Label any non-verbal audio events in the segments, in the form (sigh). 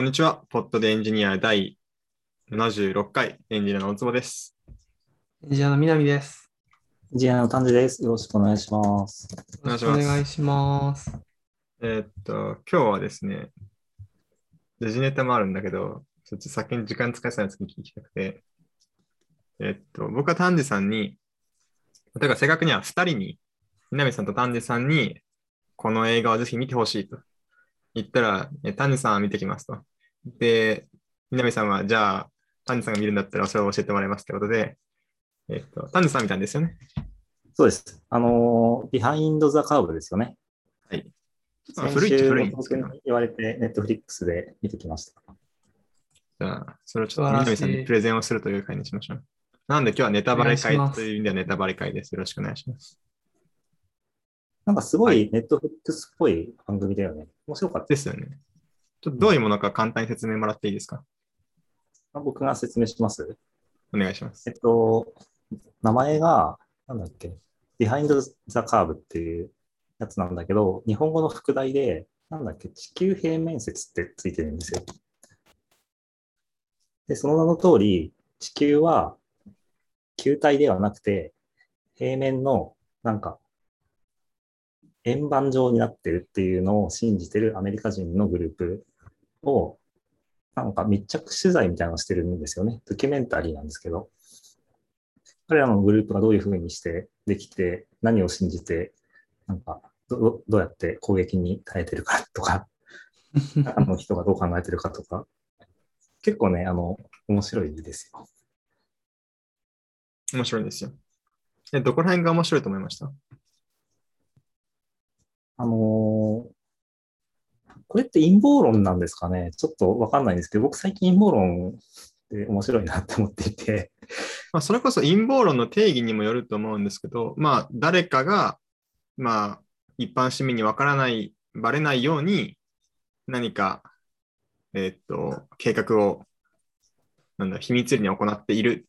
こんにちは。ポッドでエンジニア第76回エンジニアの大坪です。エンジニアの南です。エンジニアの丹治です。よろしくお願いします。お願いしますよろくお願いします。えーっと、今日はですね、時事ネタもあるんだけど、ちょっと先に時間使いそうなやつに聞きたくて、えーっと、僕は丹治さんに、だから正確には2人に、南さんと丹治さんに、この映画をぜひ見てほしいと言ったら、え丹治さんは見てきますと。で、南さんは、じゃあ、丹治さんが見るんだったらそれを教えてもらいますってことで、えーっと、丹治さん見たんですよね。そうです。あのー、ビハインド・ザ・カーブですよね。はい。まあ先古いっちゃ週古いんですけど言われて、ネットフリックスで見てきました。じゃあ、それをちょっと南さんにプレゼンをするという回にしましょう。なんで今日はネタバレ会という意味ではネタバレ会です。よろしくお願いします。なんかすごはいネットフリックスっぽい番組だよね。面白かった。ですよね。ちょっとどういうものか簡単に説明もらっていいですか？僕が説明します？お願いしますえ。っと、名前が、なんだっけ、ビハインド・ザ・カーブっていうやつなんだけど、日本語の副題で、なんだっけ、地球平面説ってついてるんですよ。で、その名の通り、地球は球体ではなくて、平面の、なんか、円盤状になってるっていうのを信じてるアメリカ人のグループを、なんか密着取材みたいなのをしてるんですよね。ドキュメンタリーなんですけど。彼らのグループがどういうふうにしてできて、何を信じて、なんかど、どうやって攻撃に耐えてるかとか、あの人がどう考えてるかとか、結構ね、あの、面白いですよ。面白いんですよ。え、どこら辺が面白いと思いました？あのーこれって陰謀論なんですかね？ちょっとわかんないんですけど、僕最近陰謀論って面白いなって思っていて、まあ、それこそ陰謀論の定義にもよると思うんですけど、まあ、誰かが、まあ、一般市民にわからない、バレないように、何か、えーっと、計画を、なんだ、秘密裏に行っている。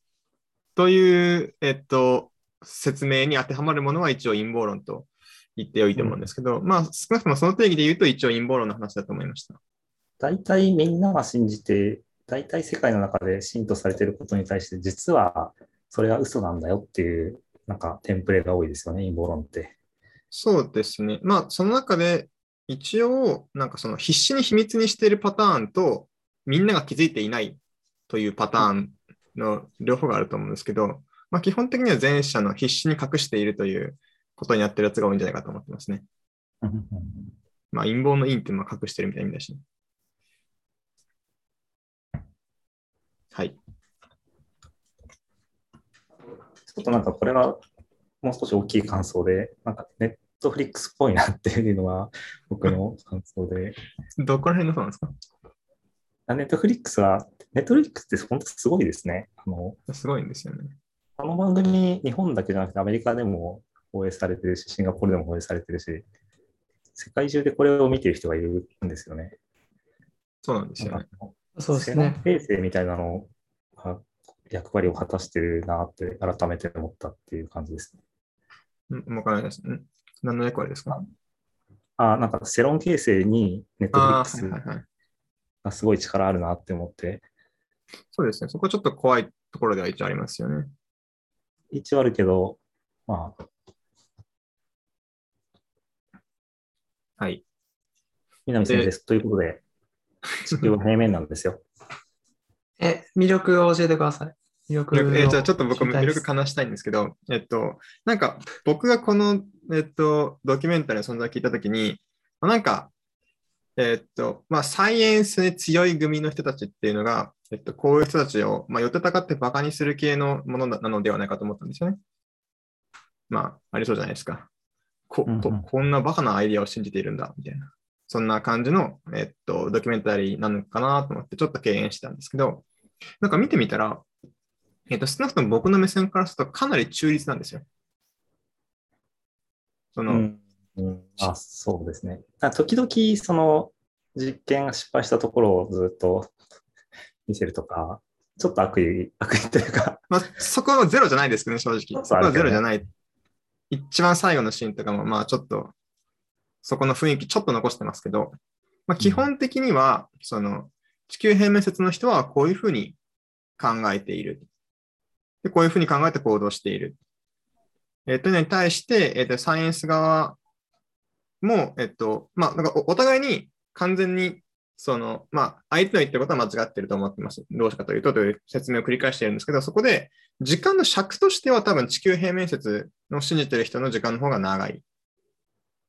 という、えっと、説明に当てはまるものは一応陰謀論と言ってよいと思うんですけど、まあ、少なくともその定義で言うと一応陰謀論の話だと思いました。大体みんなが信じて、大体世界の中で信徒されていることに対して、実はそれは嘘なんだよっていう、なんかテンプレが多いですよね、陰謀論って。そうですね。まあ、その中で、一応、なんかその必死に秘密にしているパターンと、みんなが気づいていないというパターンの両方があると思うんですけど、まあ、基本的には前者の必死に隠しているということになってるやつが多いんじゃないかと思ってますね。まあ、陰謀の陰ってまあ隠してるみたいな意味だし。はい。ちょっとなんかこれはもう少し大きい感想で、なんかネットフリックスっぽいなっていうのが (laughs) 僕の感想で。どこら辺のそうなんですか？ネットフリックスは、ネットフリックスって本当すごいですね。あの、すごいんですよね。この番組、日本だけじゃなくてアメリカでも放映されてるし、シンガポールでも放映されてるし、世界中でこれを見てる人がいるんですよね。そうなんですよね。そうですね。形成みたいなのが役割を果たしてるなって改めて思ったっていう感じですね。うん、わからないです。ん？何の役割ですか？あ、なんか世論形成にネットフリックスはいはいはい。がすごい力あるなって思って、そうですね。そこちょっと怖いところでは一応ありますよね。一応あるけど、まあ、はい。南先生です。ということで、地球は平面なんですよ。(laughs) え、魅力を教えてください。魅力をえーじゃあちょっと僕も魅力話したいんですけど、えっと、なんか僕がこの、えっと、ドキュメンタリーの存在を聞いたときに、なんか、えっと、まあ、サイエンスに強い組の人たちっていうのが、えっと、こういう人たちを、まあ、寄ってたかってバカにする系のものなのではないかと思ったんですよね。まあ、ありそうじゃないですか。こここんなバカなアイディアを信じているんだ、みたいな。そんな感じの、えっと、ドキュメンタリーなのかなと思って、ちょっと敬遠してたんですけど、なんか見てみたら、えっと、少なくとも僕の目線からするとかなり中立なんですよ。その、うんうんあそうですね。あ時々、その実験が失敗したところをずっと (laughs) 見せるとか、ちょっと悪意、悪意というか、まあ、そこはゼロじゃないですけどね、正直。そこはゼロじゃない。一番最後のシーンとかも、まあちょっと、そこの雰囲気ちょっと残してますけど、まあ、基本的には、その、地球平面説の人はこういうふうに考えている。でこういうふうに考えて行動している。えっと、に対して、えっと、サイエンス側も、えっと、まあ、なんかお互いに完全に、その、まあ、相手の言ってることは間違ってると思ってます。どうしてかというと、という説明を繰り返しているんですけど、そこで、時間の尺としては多分地球平面説の信じてる人の時間の方が長い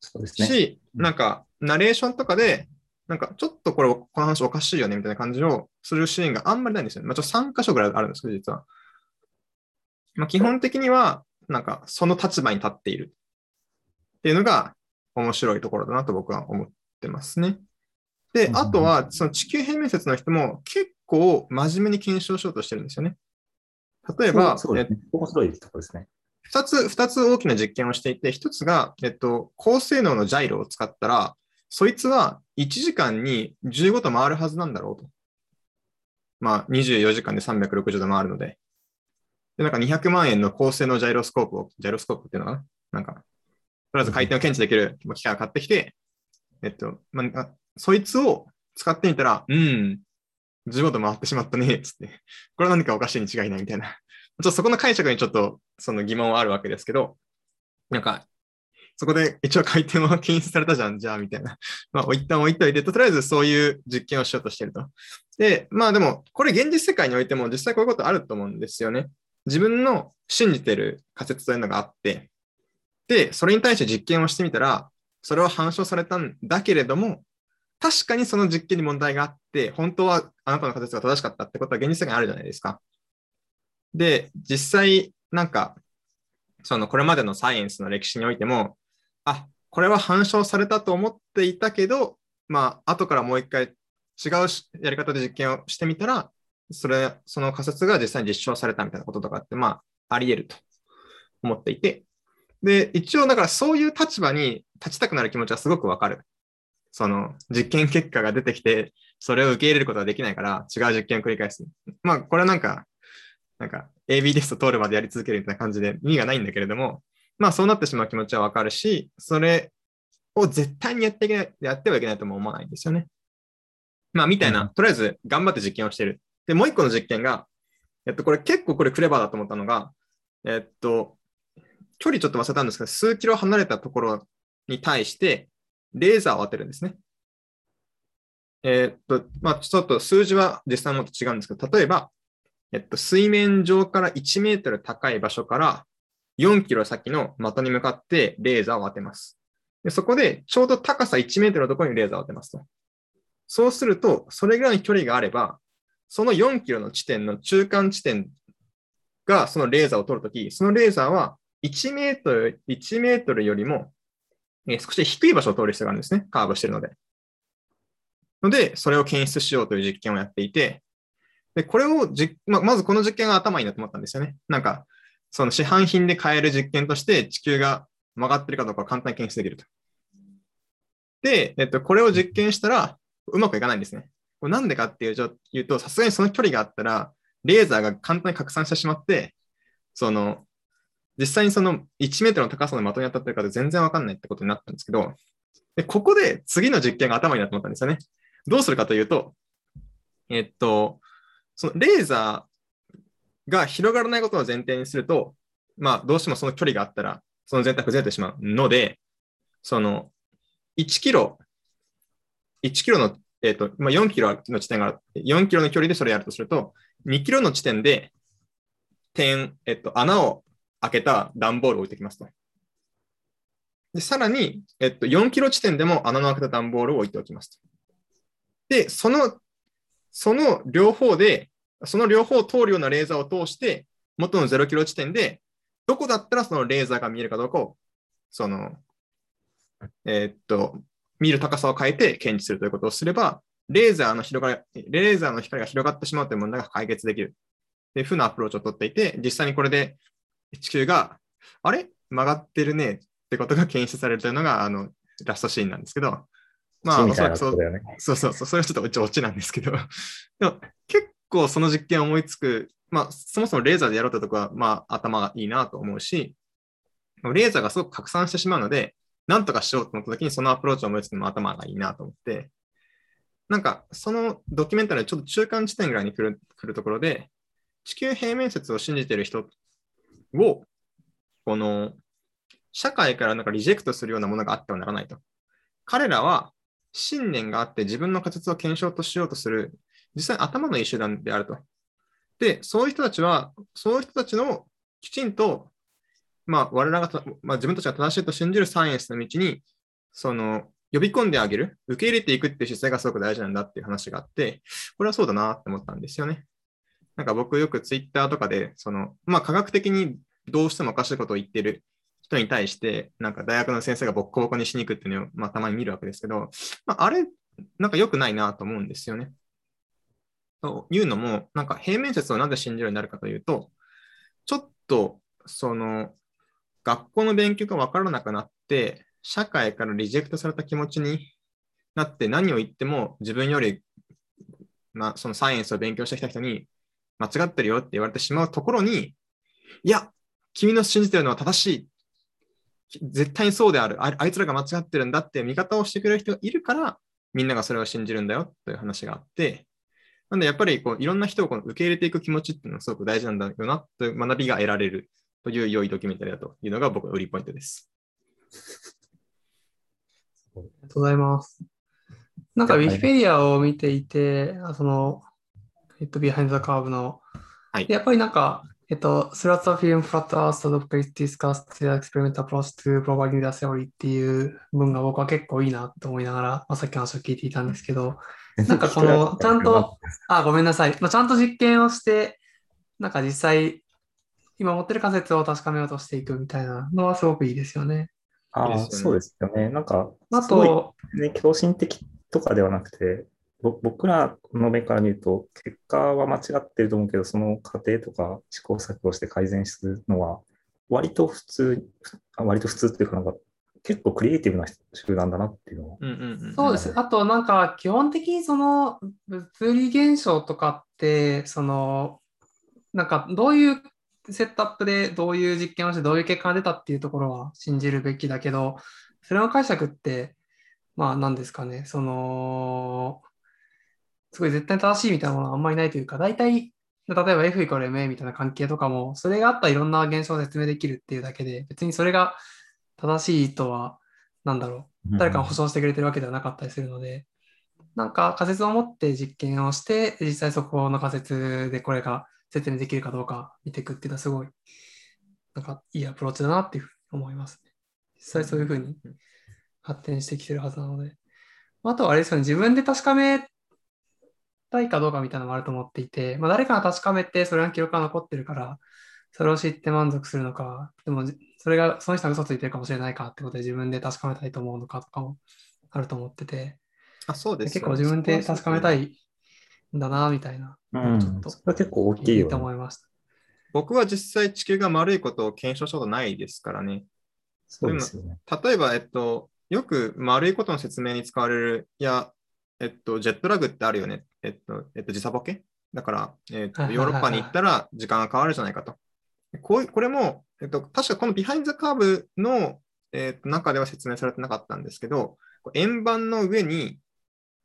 そうですね。し、なんか、ナレーションとかで、なんか、ちょっとこれ、この話おかしいよね、みたいな感じをするシーンがあんまりないんですよね。まあ、ちょっと3箇所ぐらいあるんですけど、実は。まあ、基本的には、なんか、その立場に立っているっていうのが面白いところだなと僕は思ってますね。でう、んあとは、その地球平面説の人も結構真面目に検証しようとしてるんですよね。例えば、そうですね。面白いところですね。二つ、二つ大きな実験をしていて、一つが、えっと、高性能のジャイロを使ったら、そいつは1時間に15度回るはずなんだろうと。まあ、24時間で360度回るので。で、なんか200万円の高性能ジャイロスコープを、ジャイロスコープっていうのかな？なんか、とりあえず回転を検知できる機械を買ってきて、えっと、まあ、そいつを使ってみたら、うん、15度回ってしまったね、つって。これは何かおかしいに違いないみたいな。ちょそこの解釈にちょっとその疑問はあるわけですけど、なんか、そこで一応回転は検出されたじゃん、じゃあ、みたいな。(laughs) まあ、一旦置いといて、とりあえずそういう実験をしようとしてると。で、まあでも、これ現実世界においても実際こういうことあると思うんですよね。自分の信じてる仮説というのがあって、で、それに対して実験をしてみたら、それは反証されたんだけれども、確かにその実験に問題があって、本当はあなたの仮説が正しかったってことは現実世界にあるじゃないですか。で、実際、なんか、そのこれまでのサイエンスの歴史においても、あ、これは反証されたと思っていたけど、まあ、後からもう一回違うやり方で実験をしてみたら、それ、その仮説が実際に実証されたみたいなこととかって、まあ、あり得ると思っていて、で、一応、だからそういう立場に立ちたくなる気持ちはすごくわかる。その実験結果が出てきて、それを受け入れることはできないから、違う実験を繰り返す。まあ、これはなんか、なんか AB テスト通るまでやり続けるみたいな感じで意味がないんだけれども、まあそうなってしまう気持ちはわかるし、それを絶対にやっていけない、やってはいけないとも思わないんですよね。まあみたいな、うんとりあえず頑張って実験をしてる。で、もう一個の実験が、えっと、これ結構これクレバーだと思ったのが、えっと、距離ちょっと忘れたんですけど、数キロ離れたところに対して、レーザーを当てるんですね。えっと、まあちょっと数字は実際もっと違うんですけど、例えば、えっと、水面上から1メートル高い場所から4キロ先の的に向かってレーザーを当てます。でそこでちょうど高さ1メートルのところにレーザーを当てますと。そうすると、それぐらいの距離があれば、その4キロの地点の中間地点がそのレーザーを取るとき、そのレーザーは1メートル、1メートルよりも、え少し低い場所を通る必要があるんですね。カーブしてるので。ので、それを検出しようという実験をやっていて、で、これをじ、ままずこの実験が頭いいなと思ったんですよね。なんか、その市販品で買える実験として地球が曲がってるかどうかを簡単に検出できると。で、えっと、これを実験したらうまくいかないんですね。これなんでかってい、うとさすがにその距離があったら、レーザーが簡単に拡散してしまって、その、実際にその1メートルの高さの的に当たってるかで全然わかんないってことになったんですけど、で、ここで次の実験が頭になって思ったんですよね。どうするかというと、えっと、そのレーザーが広がらないことを前提にすると、まあ、どうしてもその距離があったら、その全体が崩れてしまうので、その、1キロ、1キロの、えっ、と、まあ、4キロの地点があって、4キロの距離でそれやるとすると、2キロの地点で、点、えっと、穴を開けた段ボールを置いてきますと。で、さらに、えっと、4キロ地点でも穴の開けた段ボールを置いておきますと。で、その、その両方で、その両方を通るようなレーザーを通して、元の0キロ地点で、どこだったらそのレーザーが見えるかどうかを、その、えーっと、見る高さを変えて検知するということをすれば、レーザーの広がり、レーザーの光が広がってしまうという問題が解決できる。というふうなアプローチを取っていて、実際にこれで地球が、あれ？曲がってるねってことが検出されるというのが、あの、ラストシーンなんですけど、まあ、おそらくそうね。そうそうそう、それはちょっとオチなんですけど、(laughs) でも結構その実験を思いつく、まあ、そもそもレーザーでやろうというところは、まあ、頭がいいなと思うし、レーザーがすごく拡散してしまうので、なんとかしようと思ったときにそのアプローチを思いつくのも頭がいいなと思って、なんかそのドキュメンタリーのちょっと中間地点ぐらいに来る来るところで、地球平面説を信じている人を、この社会からなんかリジェクトするようなものがあってはならないと。彼らは信念があって自分の仮説を検証としようとする、実際頭のいい集団であると。で、そういう人たちは、そういう人たちのきちんと、まあ、我らが、まあ、自分たちが正しいと信じるサイエンスの道に、その、呼び込んであげる、受け入れていくっていう姿勢がすごく大事なんだっていう話があって、これはそうだなって思ったんですよね。なんか僕よくツイッターとかで、その、まあ科学的にどうしてもおかしいことを言ってる人に対して、なんか大学の先生がボッコボコにしに行くっていうのを、まあたまに見るわけですけど、まああれ、なんか良くないなと思うんですよね。というのも、なんか平面説をなぜ信じるようになるかというと、ちょっと、その、学校の勉強が分からなくなって、社会からリジェクトされた気持ちになって、何を言っても自分より、まあ、そのサイエンスを勉強してきた人に、間違ってるよって言われてしまうところに、いや、君の信じてるのは正しい。絶対にそうであるあ。あいつらが間違ってるんだって見方をしてくれる人がいるから、みんながそれを信じるんだよという話があって、なんでやっぱりこういろんな人をこの受け入れていく気持ちっていうのはすごく大事なんだよなという学びが得られるという良いドキュメンタリーだというのが僕の売りポイントです。ありがとうございます。なんか、ウィキペディアを見ていて、あその、えっと、Behind the Curve の、はいやっぱりなんか、えっと、Throughout the film, Flat Earth Doctors discussed the experimental approach to providing the theory っていう文が僕は結構いいなと思いながら、まあ、さっきの話を聞いていたんですけど、なんかこの、ちゃんと、あ、ごめんなさい。まあ、ちゃんと実験をして、なんか実際、今持ってる仮説を確かめようとしていくみたいなのはすごくいいですよね。ああ、そうですよね。なんか、あと、ね、狂信的とかではなくて、ぼ僕らの目から見ると、結果は間違ってると思うけど、その過程とか試行錯誤して改善するのは、割と普通、あ割と普通っていうか、なんか、結構クリエイティブな集団だなっていうのは。うんうんうん、そうです。あと、なんか、基本的にその物理現象とかって、その、なんか、どういうセットアップでどういう実験をしてどういう結果が出たっていうところは信じるべきだけど、それの解釈って、まあ、なんですかね、その、すごい絶対正しいみたいなものはあんまりないというか、大体、例えば F イコール MA みたいな関係とかも、それがあったらいろんな現象を説明できるっていうだけで、別にそれが正しいとは、なんだろう、誰かが保証してくれてるわけではなかったりするので、なんか仮説を持って実験をして、実際そこの仮説でこれが説明できるかどうか見ていくっていうのはすごい、なんかいいアプローチだなっていうふうに思いますね。実際そういうふうに発展してきてるはずなので。あとはあれですよね、自分で確かめたいかどうかみたいなのもあると思っていて、まあ、誰かが確かめて、それが記録が残ってるから、それを知って満足するのか、でも、それが、その人が嘘ついてるかもしれないかってことで自分で確かめたいと思うのかとかもあると思ってて、あそうです結構自分で確かめたい。いんだな、みたいな、うん、ちょっとそれは結構大きいいいとよね。思いました。僕は実際地球が丸いことを検証したことないですからね。そうですよね。例えば、えっと、よく丸いことの説明に使われる、いや、えっと、 jet lag ってあるよね。えっと、えっと、時差ボケ？だから、えっと、ヨーロッパに行ったら時間が変わるじゃないかと。こういこれも、えっと、確かこの Behind Curve の、えっと、中では説明されてなかったんですけど、円盤の上に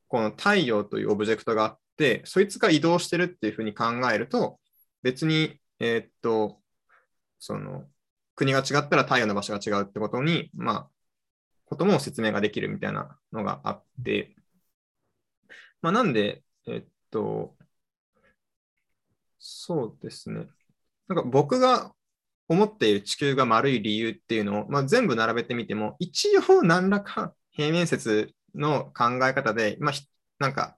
この太陽というオブジェクトがあって、そいつが移動してるっていうふうに考えると、別に、えっと、その、国が違ったら太陽の場所が違うってことに、まあ、ことも説明ができるみたいなのがあって、まあ、なんで、えっと、そうですね。なんか僕が思っている地球が丸い理由っていうのを、まあ、全部並べてみても、一応何らか平面説の考え方で、まあ、なんか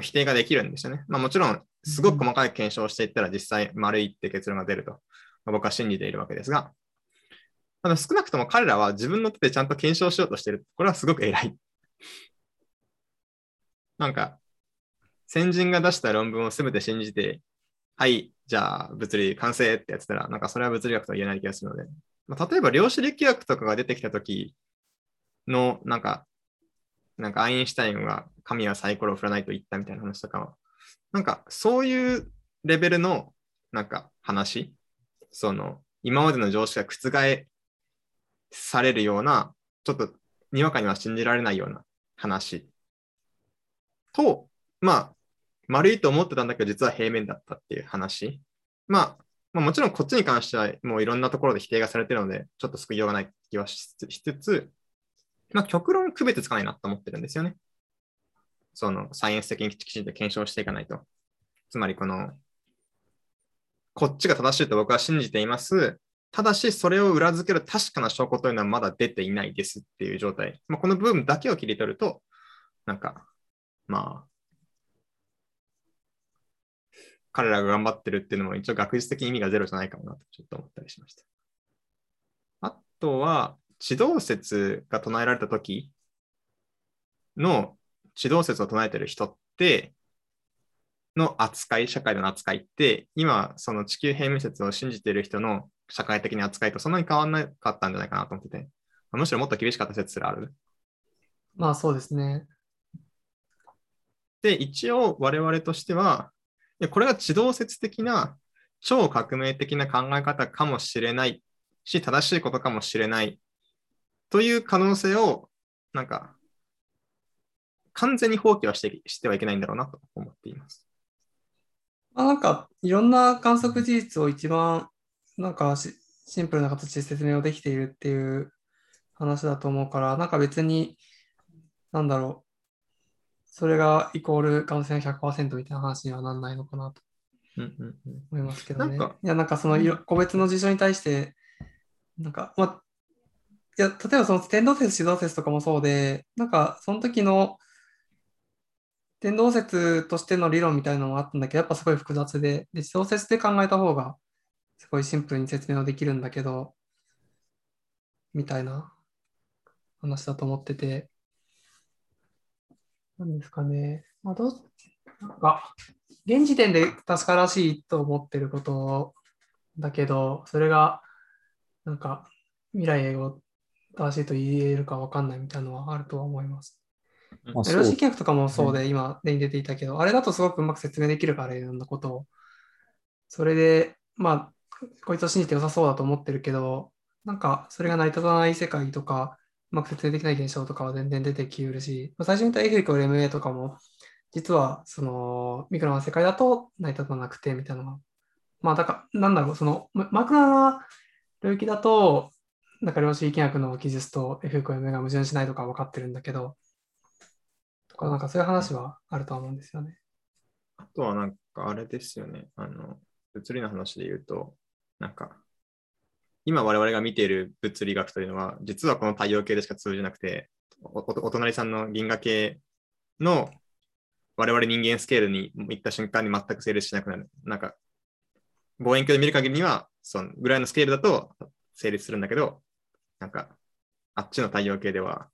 否定ができるんですよね。まあ、もちろん、すごく細かい検証をしていったら実際丸いって結論が出ると、まあ僕は信じているわけですが、あの少なくとも彼らは自分の手でちゃんと検証しようとしている。これはすごく偉い。なんか、先人が出した論文を全て信じて、はい、じゃあ物理完成ってやってたら、なんかそれは物理学とは言えない気がするので、まあ、例えば量子力学とかが出てきた時の、なんか、なんかアインシュタインが神はサイコロを振らないと言ったみたいな話とかは、なんかそういうレベルのなんか話、その今までの常識が覆されるような、ちょっとにわかには信じられないような話と、まあ、丸いと思ってたんだけど、実は平面だったっていう話。まあ、まあ、もちろんこっちに関してはもういろんなところで否定がされてるので、ちょっと救いようがない気はしつつ、まあ、極論区別つかないなと思ってるんですよね。そのサイエンス的にきちんと検証していかないと。つまりこの、こっちが正しいと僕は信じています。ただし、それを裏付ける確かな証拠というのはまだ出ていないですっていう状態。まあ、この部分だけを切り取ると、なんか、まあ、彼らが頑張ってるっていうのも一応学術的に意味がゼロじゃないかもなとちょっと思ったりしました。あとは、地動説が唱えられた時の地動説を唱えてる人っての扱い、社会の扱いって、今、その地球平面説を信じている人の社会的な扱いとそんなに変わらなかったんじゃないかなと思ってて、むしろもっと厳しかった説すらある。まあそうですね。で、一応我々としては、これが地動説的な超革命的な考え方かもしれないし、正しいことかもしれないという可能性を、なんか、完全に放棄はしてしてはいけないんだろうなと思っています。まあ、なんか、いろんな観測事実を一番なんかシンプルな形で説明をできているっていう話だと思うから、なんか別に、なんだろう、それがイコール感染100%みたいな話にはならないのかなと思いますけどね。いや、なんかその個別の事象に対して、なんか、まあ、いや、例えばその天動説、指導説とかもそうで、なんかその時の天動説としての理論みたいなのがあったんだけど、やっぱすごい複雑で、で、指導説で考えた方がすごいシンプルに説明はできるんだけど、みたいな話だと思ってて、なんですかね。まあ、どう、なんか、現時点で確からしいと思ってることだけど、それが、なんか、未来を正しいと言えるか分かんないみたいなのはあるとは思います。量子力学とかもそうで、今、例に出ていたけど、あれだとすごくうまく説明できるから、いろんなことを。それで、まあ、こいつを信じて良さそうだと思ってるけど、なんかそれが成り立たない世界とか、うまく説明できない現象とかは全然出てきうるし、まあ最初に言った F イコール MA とかも、実はそのミクロな世界だと成り立たなくてみたいなのが、まあだから、なんだろう、そのマクロな領域だと、なんか量子力学の技術と F イコール MA が矛盾しないとか分かってるんだけど、とか、なんかそういう話はあると思うんですよね。あとはなんかあれですよね、あの、物理の話で言うと、なんか、今我々が見ている物理学というのは、実はこの太陽系でしか通じなくて、おお隣さんの銀河系の我々人間スケールに行った瞬間に全く成立しなくなる。なんか、望遠鏡で見る限りには、そのぐらいのスケールだと成立するんだけど、なんか、あっちの太陽系では、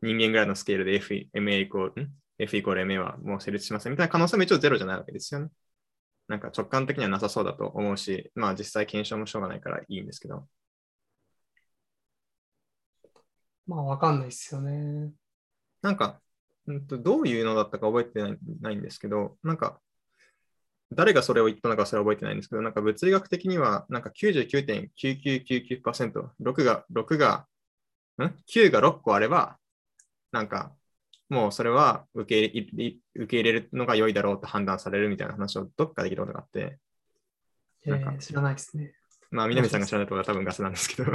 人間ぐらいのスケールで F、MA イコール、F イコール MA はもう成立しませんみたいな可能性も一応ゼロじゃないわけですよね。なんか直感的にはなさそうだと思うし、まあ実際検証もしょうがないからいいんですけど。まあわかんないですよね。なんか、うんと、どういうのだったか覚えてないないんですけど、なんか、誰がそれを言ったのかそれは覚えてないんですけど、なんか物理学的には、なんか99.9999%、6が、6が、ん ?9 が6個あれば、なんかもうそれは受け入れ受け入れるのが良いだろうと判断されるみたいな話をどっかで聞いたことがあって。なんか知らないですね。まあ、南さんが知らないところは多分ガスなんですけど。い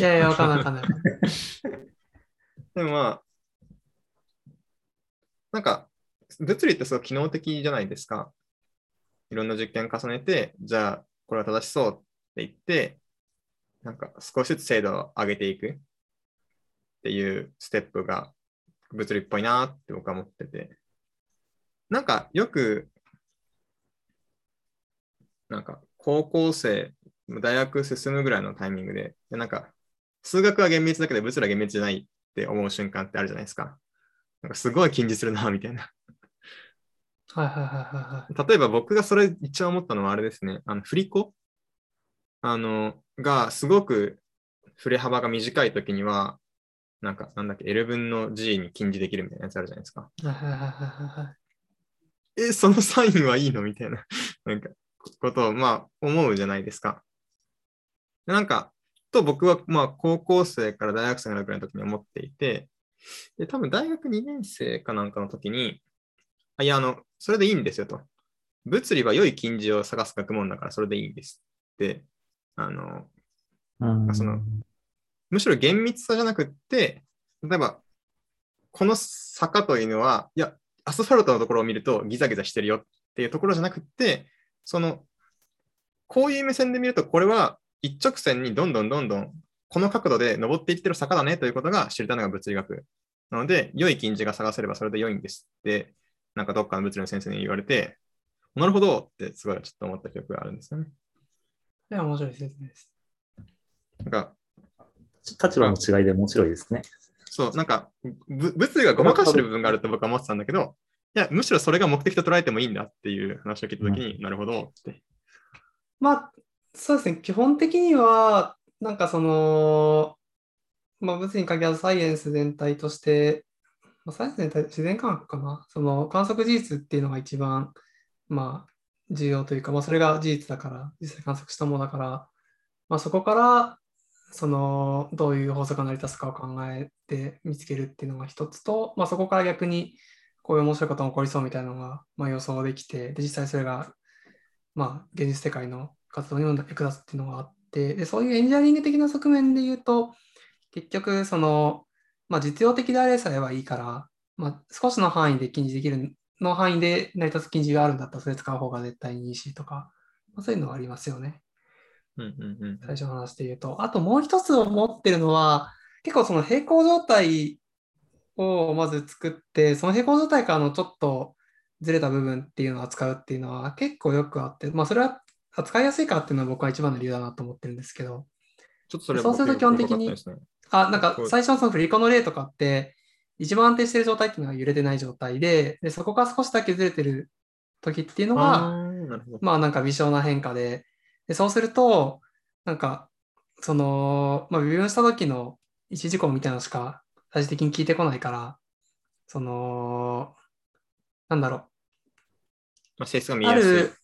やいや、わかんないわかんない。(laughs) でもまあ、なんか、物理ってすごい機能的じゃないですか。いろんな実験重ねて、じゃあ、これは正しそうって言って、なんか少しずつ精度を上げていくっていうステップが物理っぽいなって僕は思ってて。なんかよく、なんか高校生、大学進むぐらいのタイミングで、でなんか数学は厳密だけど物理は厳密じゃないって思う瞬間ってあるじゃないですか。なんかすごい禁じするな、みたいな。はいはいはいはい。例えば僕がそれ一番思ったのはあれですね。あの、振り子あの、がすごく振れ幅が短い時には、なんか、なんだっけ、L 分の G に禁じできるみたいなやつあるじゃないですか。え、そのサインはいいのみたいな、(laughs) なんか、ことを、まあ、思うじゃないですか。なんか、と僕は、まあ、高校生から大学生ぐらいの時に思っていて、で、多分大学2年生かなんかの時に、あいや、あの、それでいいんですよと。物理は良い近似を探す学問だからそれでいいんですって、あの、うんそのむしろ厳密さじゃなくって、例えば、この坂というのは、いや、アスファルトのところを見るとギザギザしてるよっていうところじゃなくって、その、こういう目線で見ると、これは一直線にどんどんどんどん、この角度で登っていってる坂だねということが知れたのが物理学。なので、良い近似が探せればそれで良いんですって、なんかどっかの物理の先生に言われて、なるほどってすごいちょっと思った記憶があるんですよね。いや、面白い説明です。なんか、立場の違いで面白いですね。そう、なんか、ぶ物理がごまかしてる部分があると僕は思ってたんだけど、いや、むしろそれが目的と捉えてもいいんだっていう話を聞いたときに、なるほどって。まあ、そうですね、基本的には、なんかその、まあ、物理に限らずサイエンス全体として、まあ、サイエンス全体、自然科学かな、その観測事実っていうのが一番、まあ、重要というか、まあ、それが事実だから、実際観測したものだから、まあ、そこから、その、どういう法則が成り立つかを考えて見つけるっていうのが一つと、まあ、そこから逆に、こういう面白いことが起こりそうみたいなのが、まあ、予想できて、で、実際それがまあ、現実世界の活動にも役立つっていうのがあって、でそういうエンジニアリング的な側面で言うと、結局、その、まあ、実用的であれさえはいいから、まあ、少しの範囲で禁じできる、の範囲で成り立つ禁じがあるんだったら、それ使う方が絶対にいいしとか、まあ、そういうのはありますよね。うんうんうん。最初の話で言うと。あともう一つ思ってるのは、結構その平行状態をまず作って、その平行状態からのちょっとずれた部分っていうのを扱うっていうのは結構よくあって、まあそれは扱いやすいからっていうのは僕は一番の理由だなと思ってるんですけど、ちょっとそれそうすると基本的にねあ、なんか最初のその振り子の例とかって、一番安定してる状態っていうのは揺れてない状態で、でそこから少しだけずれてる時っていうのが、あ。まあなんか微小な変化で、でそうすると、なんか、その、まあ、微分した時の一時項みたいなのしか最終的に聞いてこないから、その、なんだろまあ、性質が見やすいる。、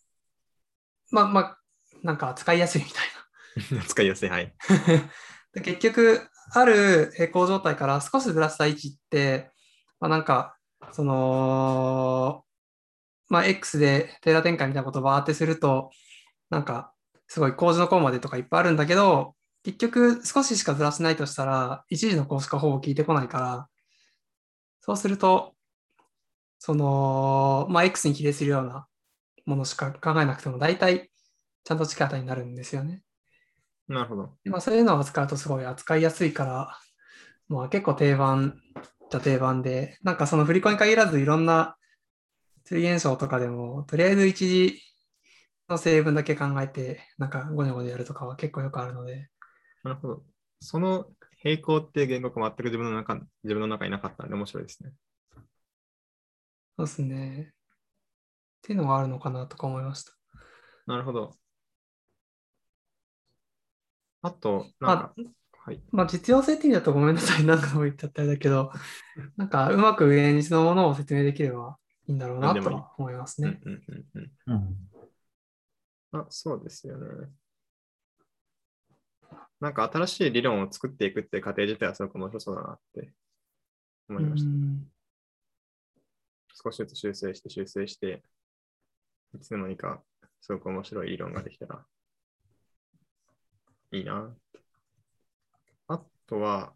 まあまあ、なんか使いやすいみたい使 (laughs) いやすい。はい。(laughs) な。で結局、ある平行状態から少しずらした位置って、まあなんか、その、まあ X でテーラ展開みたいなことをバーってすると、なんか、すごい工事の項までとかいっぱいあるんだけど、結局少ししかずらしないとしたら、一時の項しかほぼ聞いてこないから、そうすると、その、まあ、X に比例するようなものしか考えなくても、大体ちゃんと近い値になるんですよね。なるほど。でまあ、そういうのを扱うとすごい扱いやすいから、まあ、結構定番じゃ定番で、なんかその振り子に限らずいろんな釣り現象とかでも、とりあえず一時の成分だけ考えて、なんかゴニョゴニョやるとかは結構よくあるので、なるほど。その平行って言語が全く自分の中自分の中になかったので面白いですね。そうですね。っていうのがあるのかなとか思いました。なるほど。あと、なんか、はい。まあ、実用性って意味だとごめんなさい、何度も言っちゃったあれだけど、なんかうまく現実のものを説明できればいいんだろうなとは思いますね。うんうんうんうん。うん。あ、そうですよね。なんか新しい理論を作っていくっていう過程自体はすごく面白そうだなって思いました。うん少しずつ修正して修正して、いつの間にかすごく面白い理論ができたらいいな。あとは、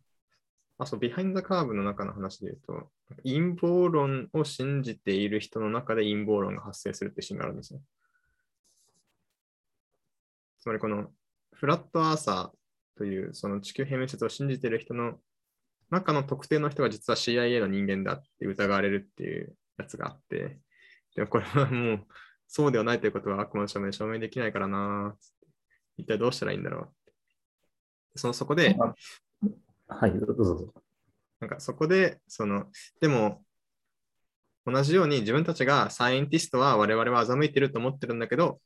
あ、そう、ビハインドカーブの中の話で言うと、陰謀論を信じている人の中で陰謀論が発生するってシーンがあるんですよ。つまりこのフラットアーサーというその地球平面説を信じている人の中の特定の人が実は CIA の人間だって疑われるっていうやつがあって、でもこれはもうそうではないということは悪魔の証明で証明できないからなつって一体どうしたらいいんだろうそのそこで、はい、どうぞどうぞ。なんかそこで、その、でも、同じように自分たちがサイエンティストは我々は欺いてると思ってるんだけど、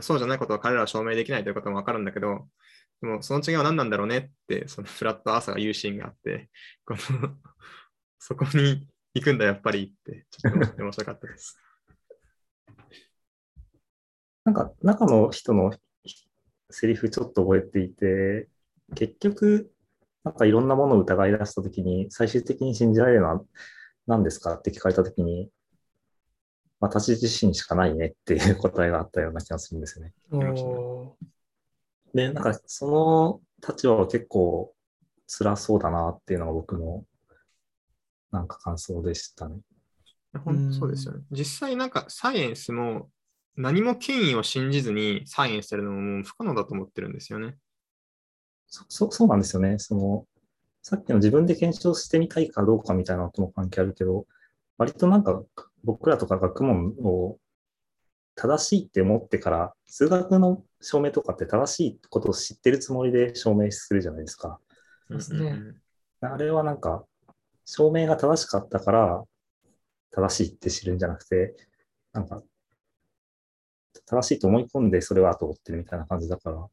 そうじゃないことは彼らは証明できないということもわかるんだけど、でもその違いは何なんだろうねって、そのフラットアーサーが言うシーンがあって、このそこに行くんだやっぱりって、ちょっと面白かったです。(laughs) なんか中の人のセリフちょっと覚えていて、結局、なんかいろんなものを疑い出したときに、最終的に信じられるのは何ですかって聞かれたときに、私自身しかないねっていう答えがあったような気がするんですよね。で、なんかその立場は結構辛そうだなっていうのが僕のなんか感想でしたね。本当そうですよね。実際なんかサイエンスも何も権威を信じずにサイエンスやるのももう不可能だと思ってるんですよね。そそそうなんですよね。その、さっきの自分で検証してみたいかどうかみたいなのとも関係あるけど、割となんか僕らとか学問を正しいって思ってから、数学の証明とかって正しいことを知ってるつもりで証明するじゃないですか。そうですねんあれはなんか、証明が正しかったから、正しいって知るんじゃなくて、なんか、正しいと思い込んでそれは後を追ってるみたいな感じだから、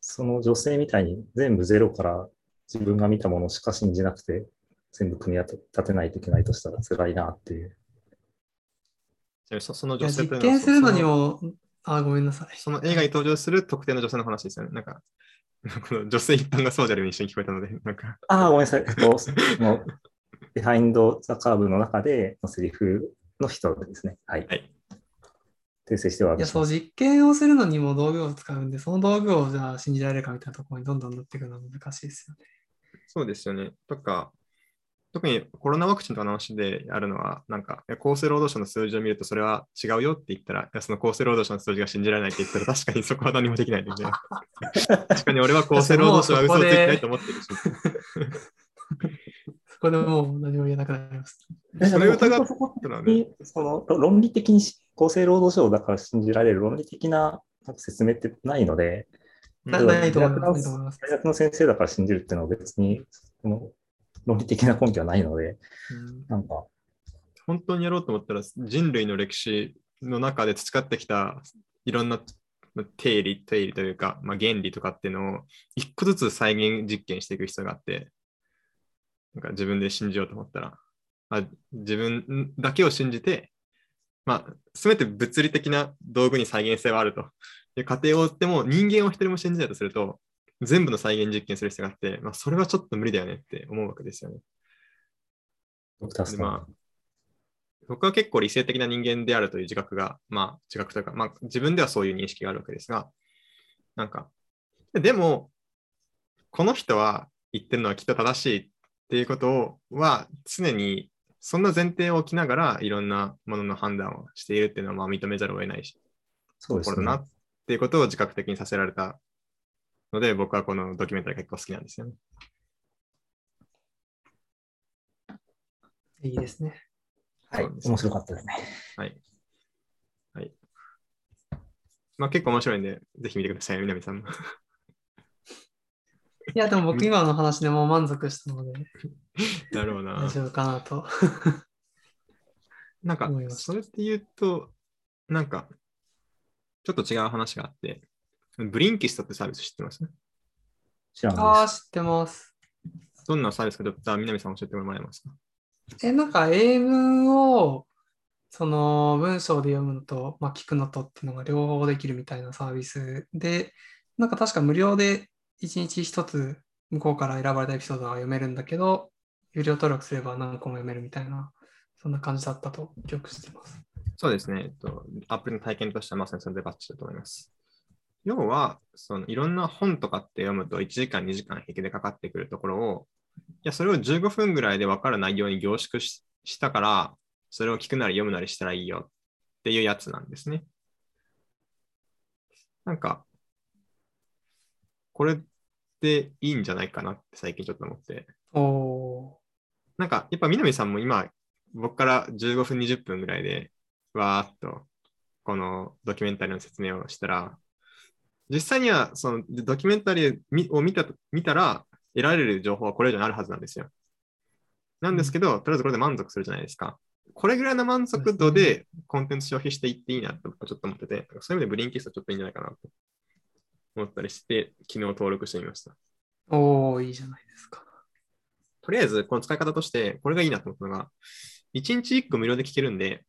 その女性みたいに全部ゼロから自分が見たものしか信じなくて、全部組み立てないといけないとしたら辛いなっていう。うんそそのいや実女性というのは験するのにそも、あ、ごめんなさい。その映画に登場する特定の女性の話ですよね。なんか、(laughs) この女性一般がそうであるように一緒に聞こえたので、なんか、ああ、ごめんなさい。えっと、その、ビハインド・ザ・カーブの中でのセリフの人ですね。はい。はい訂正してはいや、そう、実験をするのにも道具を使うんで、その道具をじゃあ信じられるかみたいなところにどんどんなっていくのは難しいですよね。そうですよね。とか、特にコロナワクチンとかの話であるのは、なんか、厚生労働省の数字を見るとそれは違うよって言ったら、いやその厚生労働省の数字が信じられないって言ったら、確かにそこは何もできないので、(laughs) 確かに俺は厚生労働省は嘘をついてないと思ってるし、そこでもう何も言えなくなります。えそれ疑ったらね、にそのろ論理的にし厚生労働省だから信じられる論理的な説明ってないので。大学の先生だから信じるっていうのは別にその論理的な根拠はないので、うん。なんか、本当にやろうと思ったら、人類の歴史の中で培ってきたいろんなまあ定理、定理というか、まあ、原理とかっていうのを一個ずつ再現実験していく必要があって、なんか自分で信じようと思ったら、あ自分だけを信じて、まあ、すべて物理的な道具に再現性はあると。いう過程を追っても、人間を一人も信じないとすると、全部の再現実験する必要があって、まあ、それはちょっと無理だよねって思うわけですよね。でまあ、僕は結構理性的な人間であるという自覚が、まあ、自覚というか、まあ、自分ではそういう認識があるわけですが、なんか、でも、この人は言ってるのはきっと正しいっていうことをは常にそんな前提を置きながらいろんなものの判断をしているっていうのはまあ認めざるを得ないし、そうですねだな。っていうことを自覚的にさせられたので、僕はこのドキュメンタリー結構好きなんですよね。いいですね。はい、面白かったですね。はい。はい。まあ結構面白いんで、ぜひ見てください、南さんも。(laughs) いや、でも僕今の話でもう満足したのでだろうな大。丈夫かなと。なんかそれって言うと、なんか、ちょっと違う話があって、ブリンキストってサービス知ってます？知らああ、ないです。知ってます。どんなサービスか、ちょっと南さん教えてもらえますか？え、なんか英文をその文章で読むのと、まあ、聞くのとっていうのが両方できるみたいなサービスで、なんか確か無料で1日1つ向こうから選ばれたエピソードが読めるんだけど、有料登録すれば何個も読めるみたいな、そんな感じだったと記憶してます。そうですね。えっと、アプリの体験としてはまさにそれでバッチリだと思います。要は、そのいろんな本とかって読むと1時間、2時間平気でかかってくるところを、いや、それを15分ぐらいで分かる内容に凝縮ししたから、それを聞くなり読むなりしたらいいよっていうやつなんですね。なんか、これっていいんじゃないかなって最近ちょっと思って。おー。なんか、やっぱ南さんも今、僕から15分、20分ぐらいで、わーっと、このドキュメンタリーの説明をしたら、実際には、そのドキュメンタリーみを見た見たら、得られる情報はこれ以上にあるはずなんですよ。なんですけど、とりあえずこれで満足するじゃないですか。これぐらいの満足度でコンテンツ消費していっていいなと僕はちょっと思ってて、そういう意味でブリンキストちょっといいんじゃないかなと思ったりして、昨日登録してみました。おー、いいじゃないですか。とりあえず、この使い方として、これがいいなと思ったのが、1日1個無料で聞けるんで、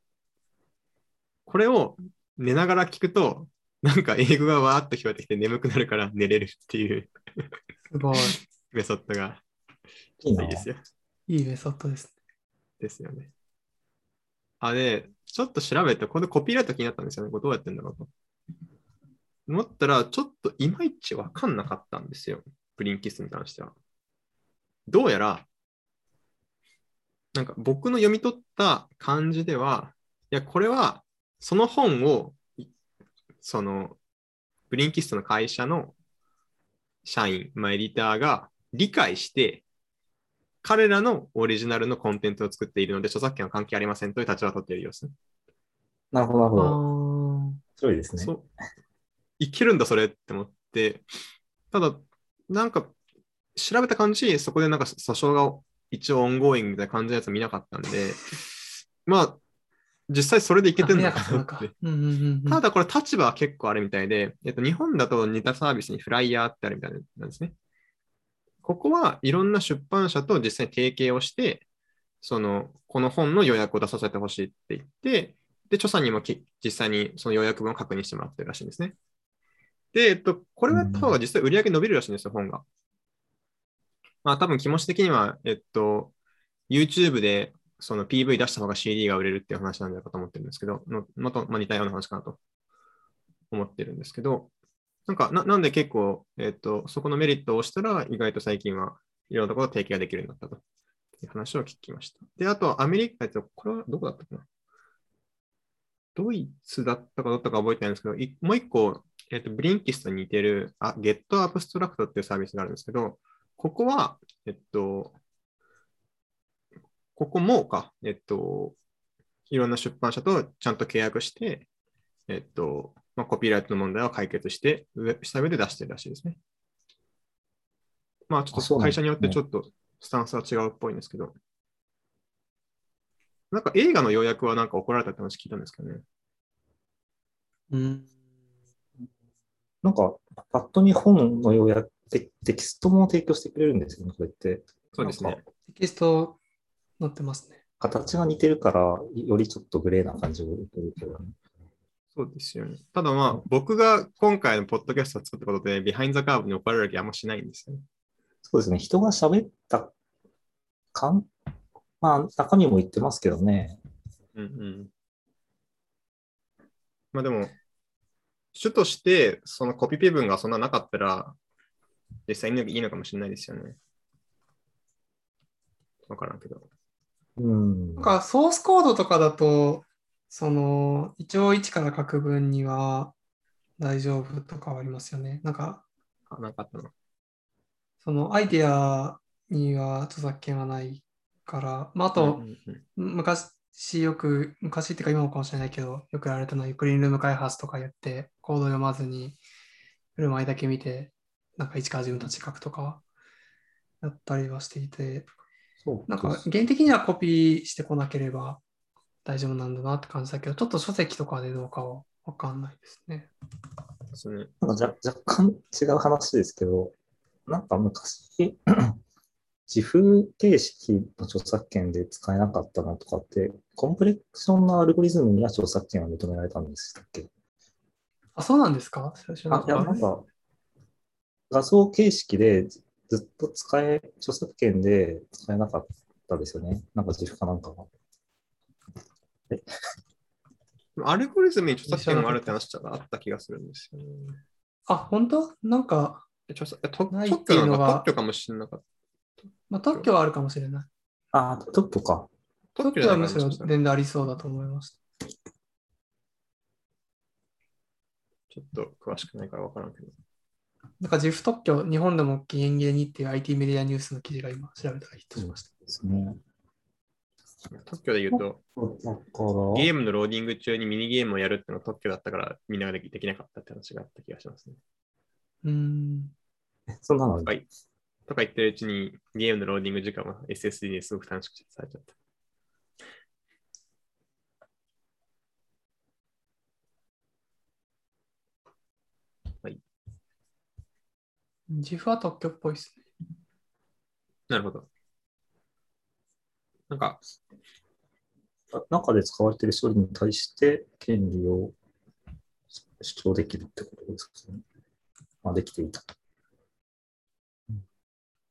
これを寝ながら聞くと、なんか英語がわーっと聞こえてきて眠くなるから寝れるっていうすごい。メソッドがいいですよ。いいメソッドですね。ですよね。あ、で、ちょっと調べて、これコピーライト気になったんですよね。これどうやってんだろうと。思ったら、ちょっといまいちわかんなかったんですよ。ブリンキストに関しては。どうやら、なんか僕の読み取った感じでは、いや、これは、その本を、いその、ブリンキストの会社の社員、まあ、エディターが理解して、彼らのオリジナルのコンテンツを作っているので、著作権は関係ありませんという立場を取っている様子。なるほど、なるほど。あー面白いですね。そう。いけるんだ、それって思って。ただ、なんか、調べた感じ、そこでなんか訴訟が一応 ongoing みたいな感じのやつ見なかったんで、まあ、実際それでいけてるのかなって。うんうんうんうんただこれ立場は結構あるみたいで、えっと、日本だと似たサービスに flier ってあるみたいなんですね。ここはいろんな出版社と実際に提携をして、その、この本の予約を出させてほしいって言って、で、著者にもき実際にその予約文を確認してもらってるらしいんですね。で、えっと、これをやった方が実際売り上げ伸びるらしいんですよ、本が。まあ多分気持ち的には、えっと、YouTube でその PV 出した方が CD が売れるっていう話なんじゃないかと思ってるんですけど、ののと、まあ、似たような話かなと思ってるんですけど、なんか、ななんで結構、えっと、そこのメリットを押したら、意外と最近はいろんなところ提携ができるようになったという話を聞きました。で、あと、アメリカ、えっと、これはどこだったかな？ドイツだったかどったか覚えてないんですけど、いもう一個、えっと、ブリンキストに似てる、あ、Get Abstract っていうサービスがあるんですけど、ここは、えっと、ここもか、えっと、いろんな出版社とちゃんと契約して、えっと、まあ、コピーライトの問題を解決して、上した上で出してるらしいですね。まあ、ちょっと会社によってちょっとスタンスは違うっぽいんですけど、なんか映画の要約はなんか怒られたって話聞いたんですけどね。うんなんか、パッと見本の要約テ、テキストも提供してくれるんですよね、これって。そうですね。テキスト載ってますね。形が似てるから、よりちょっとグレーな感じを受けるけどね。そうですよね。ただまあ、僕が今回のポッドキャストを作ったことで、 Behind the Curve に怒られる気あんましないんですよね。そうですね、人が喋った感、まあ、中身も言ってますけどね。うんうん。まあでも、主として、そのコピペ文がそんななかったら、実際にいいのかもしれないですよね。わからんけど。うん。なんかソースコードとかだと、その一応一から書く分には大丈夫とかはありますよね。なんかあ、なんかあったの。そのアイデアには著作権はないから、まあ、あと、昔よく、昔っていうか今もかもしれないけど、よくやられたのは、クリーンルーム開発とか言って、コード読まずに、振る舞いだけ見て、なんか一から自分たちで書くとか、やったりはしていて、なんか原的にはコピーしてこなければ大丈夫なんだなって感じだけど、ちょっと書籍とかでどうかはわかんないですね。ですね。なんか若若干違う話ですけど、なんか昔、(clears throat) 自負形式の著作権で使えなかったのとかって、コンプレクションのアルゴリズムには著作権は認められたんでしたっけ？あ、そうなんですか？最初あ、いや、なんか、画像形式でずずっと使え、著作権で使えなかったですよね。なんか自負かなんかが。アルゴリズムに著作権があるって話があった気がするんですよね。あ、本当？なんか、著作特ないっ特許なていうのがんか？特許かもしれなかった。まあ、特許はあるかもしれない。あ、特許か。特許はむしろ全然ありそうだと思います。ちょっと詳しくないから分からんけど。なんか、ジフ特許、日本でも期限切れにっていう IT メディアニュースの記事が今調べたらヒットしました。ですね。特許で言うと、ゲームのローディング中にミニゲームをやるっていうのが特許だったから、みんなができできなかったって話があった気がしますね。うーん。そんなのはい。とか言ってるうちに、ゲームのローディング時間は SSD ですごく短縮されちゃった。ジフは特許っぽいですね。なるほど。なんか、中で使われている処理に対して権利を主張できるってことですかね。まあ、できていた。うんい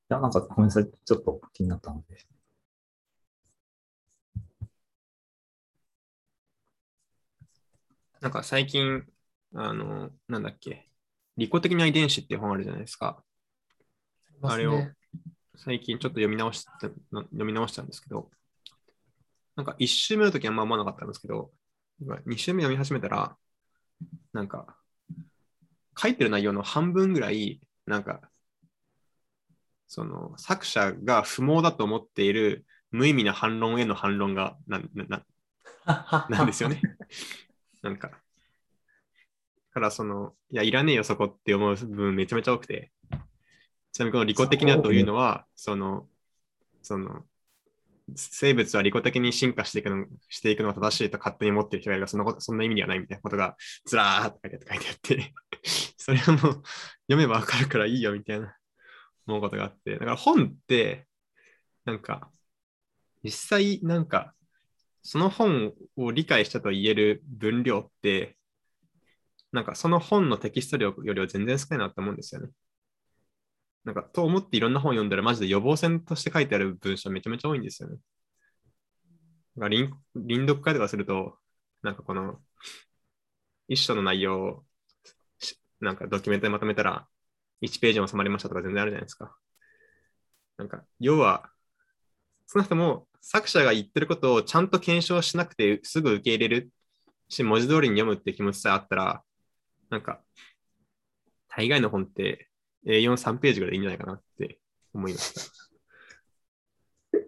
や、なんかごめんなさい。ちょっと気になったので。なんか最近、あの、なんだっけ、利己的な遺伝子っていう本あるじゃないですか。あれを最近ちょっと読み直したな読み直したんですけど、なんか1週目の時はあんま思わなかったんですけど、2週目読み始めたら、なんか、書いてる内容の半分ぐらい、なんか、その作者が不毛だと思っている無意味な反論への反論がなんなな (laughs) なんですよね。なんか。からその、いや、いらねえよ、そこって思う部分めちゃめちゃ多くて。ちなみにこの利己的なというのは、その、その、生物は利己的に進化していくのしていくのが正しいと勝手に思ってる人がいるが、そんなことそんな意味ではないみたいなことがずらーっと書いてあって、(laughs) それはもう読めばわかるからいいよみたいな思うことがあって、だから本って、なんか、実際なんか、その本を理解したと言える分量って、なんかその本のテキスト量よりは全然少ないなと思うんですよね。なんか、と思っていろんな本読んだら、マジで予防線として書いてある文章めちゃめちゃ多いんですよね。なんか輪輪読会とかすると、なんかこの、一章の内容を、なんかドキュメントでまとめたら、1ページに収まりましたとか全然あるじゃないですか。なんか、要は、少なくとも作者が言ってることをちゃんと検証しなくてすぐ受け入れるし、文字通りに読むって気持ちさえあったら、なんか、大概の本って A43 ページぐらいでいいんじゃないかなって思いました。(laughs)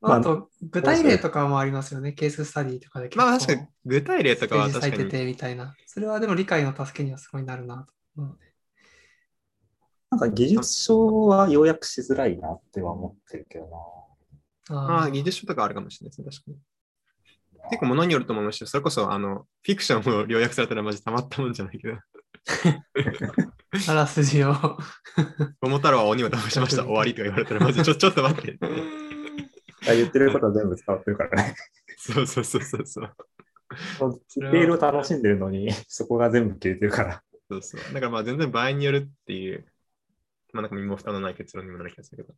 まああと、具体例とかもありますよね。ケーススタディとかで結構まあ確かに具体例とかは確かに。ててみたいな。それはでも理解の助けにはすごいなるなと思うので。なんか技術書は要約しづらいなっては思ってるけどな。まあー技術書とかあるかもしれないですね、確かに。結構物によると思いますし、それこそあのフィクションを要約されたらマジたまったもんじゃないけど、あらすじを。桃太郎は鬼を倒しました、終わりとか言われたら、まずちょちょっと待って。言ってることは全部伝わってるからね。そうそうそうそうそう。ディテールを楽しんでるのに、そこが全部消えてるから。そうそう。だからまあ全然場合によるっていう、まあなんか身も蓋のない結論にもなる気がするけど。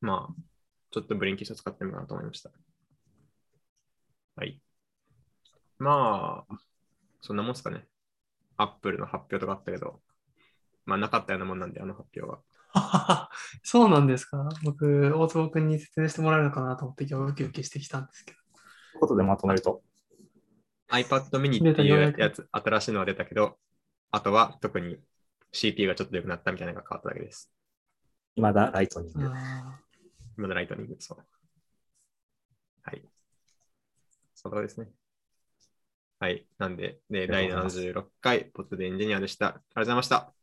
まあ、ちょっとブリンキッシュ使ってみようかなと思いました。はい。まあ、そんなもんすかね。アップルの発表とかあったけど、まあなかったようなもんなんで、あの発表は。(laughs) そうなんですか？僕、大坪君に説明してもらえるのかなと思って今日ウキウキしてきたんですけど。ということでまとめると、iPad mini っていうやつ、新しいのは出たけど、あとは特に CPU がちょっと良くなったみたいなのが変わっただけです。未だライトニング。あ今のライトニング、そう。はい。そうですね。はい。なんで、で第ありがとうございます76回、ポッドでエンジニアでした。ありがとうございました。あ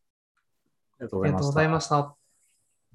りがとうーありがとうございましした。